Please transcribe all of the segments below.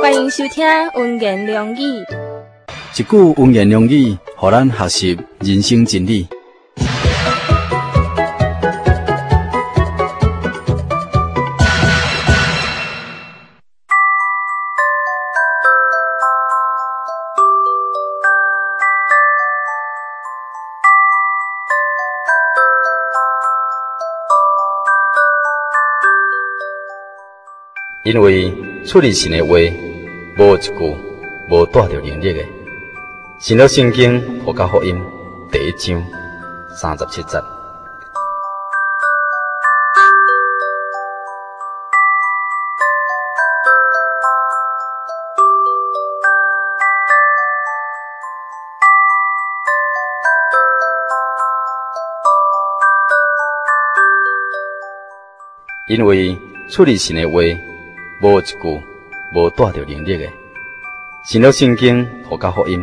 欢迎收听温言良语，一句温言良语，和咱学习人生真理。因为出离心的话，无一句无带着能力的。新约圣经《路加福音》第一章三十七节。因为出离心的话。无一句无带着能力的，新约圣经《路加福音》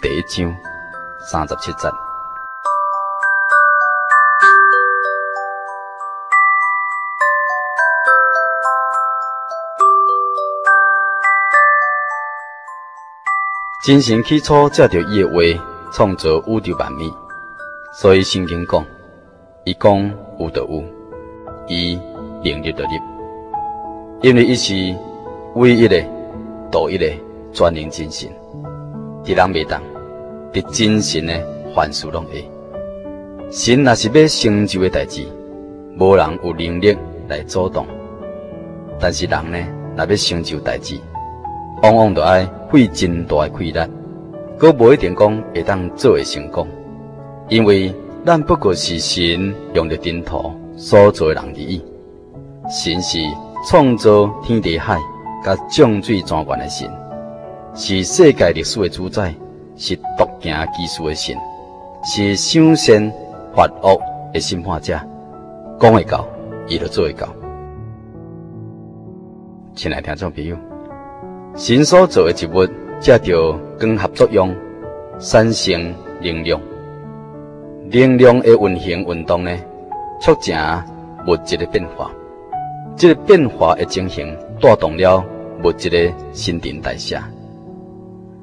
第一章三十七节。真神起初借着伊的话创造宇宙万物，所以圣经讲，伊讲有就有，伊灵立就立。因为伊是唯一的、独一的、全能真神，伫人袂当，伫真神的凡事拢会。神若是要成就的代志，无人有能力来阻挡。但是人呢，若要成就代志，往往都爱费真大的气力，阁无一定讲会当做会成功。因为咱不过是神用着尘土所做的人而已，神是。创造天地海，甲众水泉源的神，是世界历史的主宰，是独行技术的神，是赏善罚恶的审判者。讲会到，伊就做会到。亲爱听众朋友，神所造的一物，借着光合作用，产生能量。能量的运行运动呢，促成物质的变化。这个变化的进行，带动了物质的新陈代谢，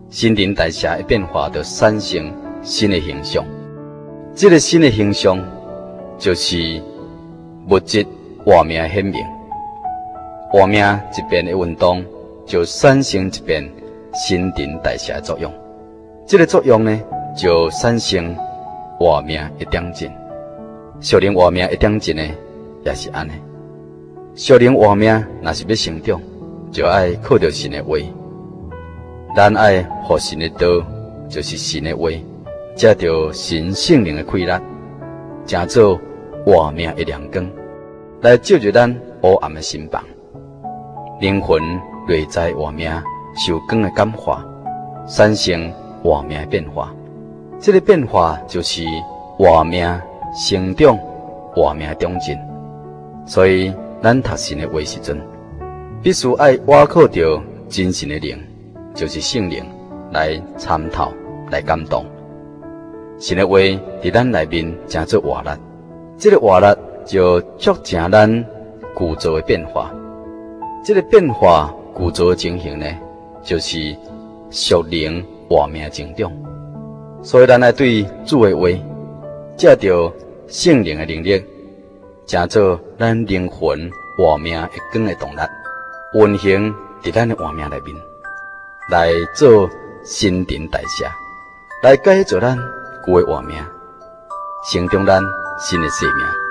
新陈代谢的变化就产生新的形象。这个新的形象就是物质画面的显明。画面一边的运动，就产生一边新陈代谢的作用。这个作用呢，就产生画面一点进。小林画面一点进呢，也是安尼。少年活命，若是要成长，就爱靠着神的话。咱爱互神的道，就是神的话，借着神圣灵的气力，成做活命的亮光，来照着咱黑暗的心房。灵魂内在活命受光的感化，产生活命的变化。这个变化就是活命成长，活命长进。所以。咱读神的话时阵，必须爱挖靠着真神的灵，就是圣灵来参透、来感动。神的话伫咱内面成做活力，这个活力就促成咱旧造的变化。这个变化旧造的情形呢，就是属灵活命的成长。所以咱来对主的话，借着圣灵的能力。成做咱灵魂活命一根的动力，运行伫咱的活命内面，来做新陈代谢，来改造咱旧的活命，成长咱新的生命。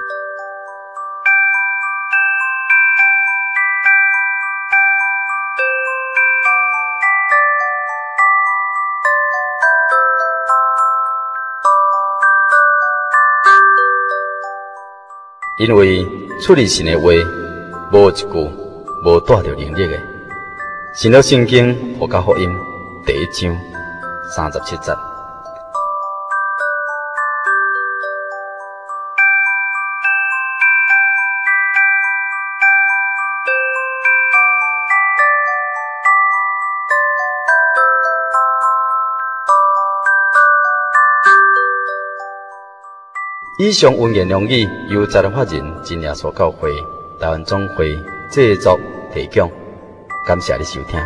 因为出离神的话，无一句无带着能力的。神了圣经《和加福音》第一章三十七节。以上文言良语由在地法人真耶所教会台湾总会制作提供，感谢你收听。